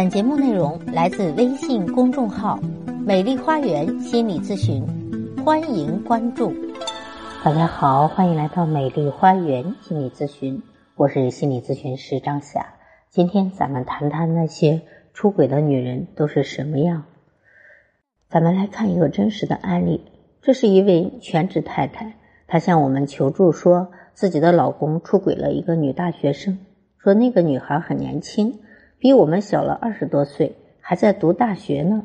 本节目内容来自微信公众号“美丽花园心理咨询”，欢迎关注。大家好，欢迎来到美丽花园心理咨询，我是心理咨询师张霞。今天咱们谈谈那些出轨的女人都是什么样。咱们来看一个真实的案例，这是一位全职太太，她向我们求助说，自己的老公出轨了一个女大学生，说那个女孩很年轻。比我们小了二十多岁，还在读大学呢。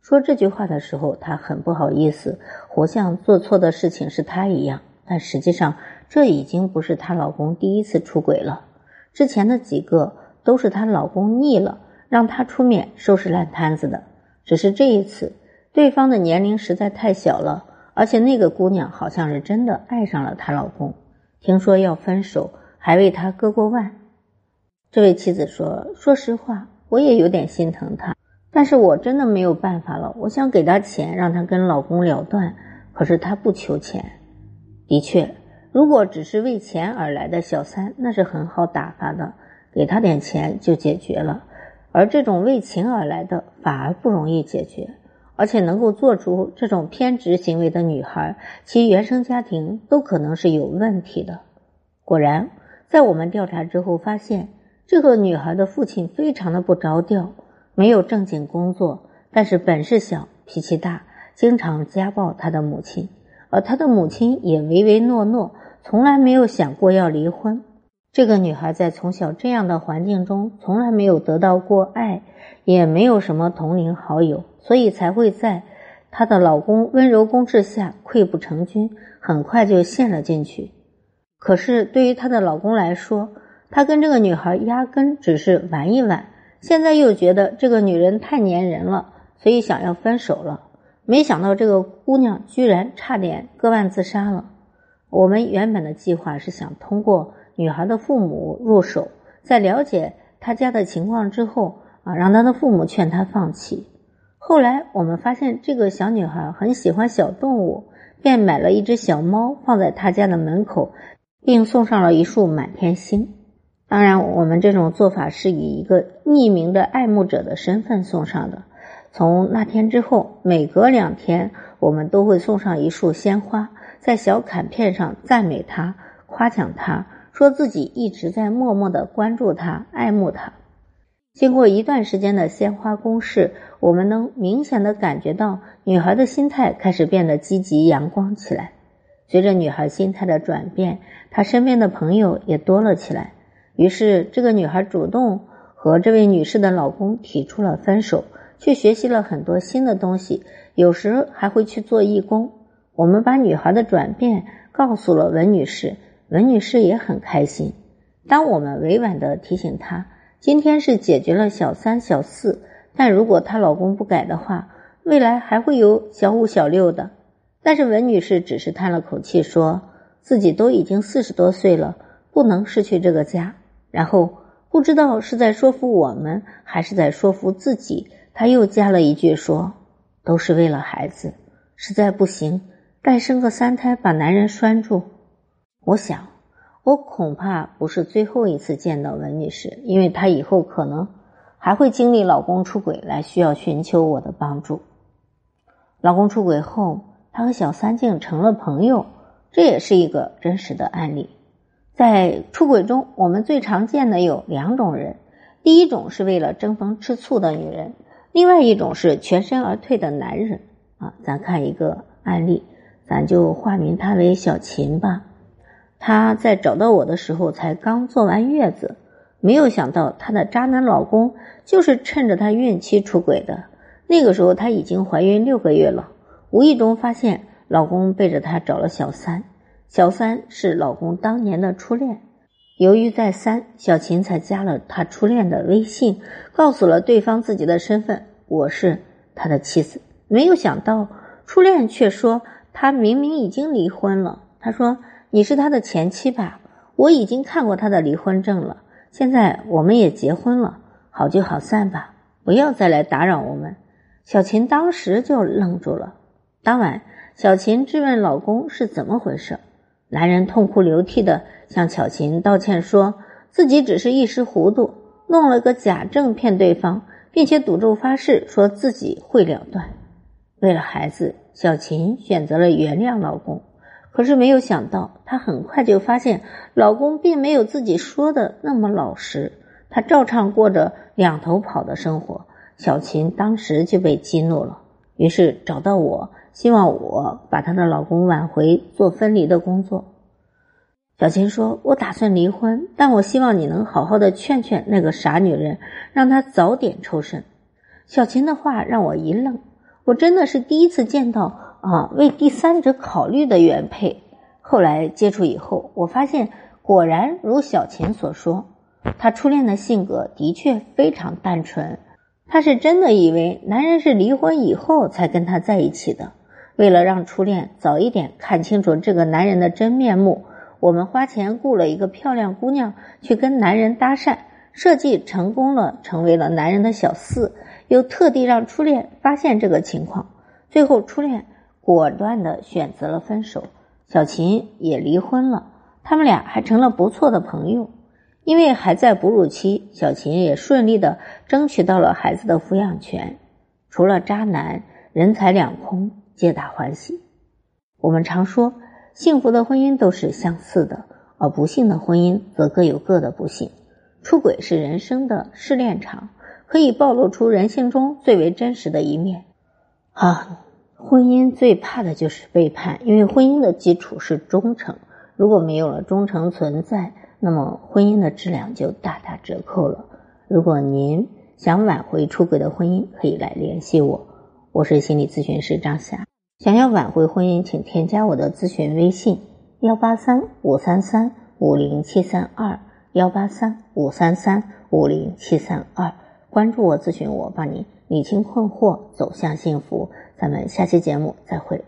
说这句话的时候，她很不好意思，活像做错的事情是她一样。但实际上，这已经不是她老公第一次出轨了。之前的几个都是她老公腻了，让她出面收拾烂摊子的。只是这一次，对方的年龄实在太小了，而且那个姑娘好像是真的爱上了她老公，听说要分手，还为他割过腕。这位妻子说：“说实话，我也有点心疼他，但是我真的没有办法了。我想给他钱，让他跟老公了断，可是他不求钱。的确，如果只是为钱而来的小三，那是很好打发的，给他点钱就解决了。而这种为情而来的，反而不容易解决。而且能够做出这种偏执行为的女孩，其原生家庭都可能是有问题的。果然，在我们调查之后发现。”这个女孩的父亲非常的不着调，没有正经工作，但是本事小，脾气大，经常家暴她的母亲，而她的母亲也唯唯诺诺，从来没有想过要离婚。这个女孩在从小这样的环境中，从来没有得到过爱，也没有什么同龄好友，所以才会在她的老公温柔攻势下溃不成军，很快就陷了进去。可是对于她的老公来说，他跟这个女孩压根只是玩一玩，现在又觉得这个女人太粘人了，所以想要分手了。没想到这个姑娘居然差点割腕自杀了。我们原本的计划是想通过女孩的父母入手，在了解她家的情况之后啊，让她的父母劝她放弃。后来我们发现这个小女孩很喜欢小动物，便买了一只小猫放在她家的门口，并送上了一束满天星。当然，我们这种做法是以一个匿名的爱慕者的身份送上的。从那天之后，每隔两天，我们都会送上一束鲜花，在小卡片上赞美他、夸奖他，说自己一直在默默的关注他、爱慕他。经过一段时间的鲜花攻势，我们能明显的感觉到女孩的心态开始变得积极阳光起来。随着女孩心态的转变，她身边的朋友也多了起来。于是，这个女孩主动和这位女士的老公提出了分手，去学习了很多新的东西，有时还会去做义工。我们把女孩的转变告诉了文女士，文女士也很开心。当我们委婉的提醒她，今天是解决了小三、小四，但如果她老公不改的话，未来还会有小五、小六的。但是文女士只是叹了口气，说自己都已经四十多岁了，不能失去这个家。然后不知道是在说服我们，还是在说服自己，他又加了一句说：“都是为了孩子，实在不行，再生个三胎，把男人拴住。”我想，我恐怕不是最后一次见到文女士，因为她以后可能还会经历老公出轨来需要寻求我的帮助。老公出轨后，她和小三竟成了朋友，这也是一个真实的案例。在出轨中，我们最常见的有两种人，第一种是为了争风吃醋的女人，另外一种是全身而退的男人。啊，咱看一个案例，咱就化名他为小秦吧。她在找到我的时候才刚坐完月子，没有想到她的渣男老公就是趁着她孕期出轨的。那个时候她已经怀孕六个月了，无意中发现老公背着她找了小三。小三是老公当年的初恋，犹豫再三，小琴才加了他初恋的微信，告诉了对方自己的身份：“我是他的妻子。”没有想到，初恋却说他明明已经离婚了。他说：“你是他的前妻吧？我已经看过他的离婚证了。现在我们也结婚了，好聚好散吧，不要再来打扰我们。”小琴当时就愣住了。当晚，小琴质问老公是怎么回事。男人痛哭流涕的向巧琴道歉，说自己只是一时糊涂，弄了个假证骗对方，并且赌咒发誓说自己会了断。为了孩子，小琴选择了原谅老公。可是没有想到，她很快就发现老公并没有自己说的那么老实，他照常过着两头跑的生活。小琴当时就被激怒了，于是找到我，希望我把她的老公挽回，做分离的工作。小琴说：“我打算离婚，但我希望你能好好的劝劝那个傻女人，让她早点抽身。”小琴的话让我一愣，我真的是第一次见到。啊，为第三者考虑的原配。后来接触以后，我发现果然如小琴所说，她初恋的性格的确非常单纯。她是真的以为男人是离婚以后才跟她在一起的。为了让初恋早一点看清楚这个男人的真面目，我们花钱雇了一个漂亮姑娘去跟男人搭讪，设计成功了，成为了男人的小四，又特地让初恋发现这个情况。最后，初恋。果断的选择了分手，小琴也离婚了，他们俩还成了不错的朋友。因为还在哺乳期，小琴也顺利的争取到了孩子的抚养权。除了渣男，人财两空，皆大欢喜。我们常说，幸福的婚姻都是相似的，而不幸的婚姻则各有各的不幸。出轨是人生的试炼场，可以暴露出人性中最为真实的一面。啊。婚姻最怕的就是背叛，因为婚姻的基础是忠诚。如果没有了忠诚存在，那么婚姻的质量就大打折扣了。如果您想挽回出轨的婚姻，可以来联系我，我是心理咨询师张霞。想要挽回婚姻，请添加我的咨询微信：幺八三五三三五零七三二幺八三五三三五零七三二。关注我，咨询我，帮你理清困惑，走向幸福。咱们下期节目再会。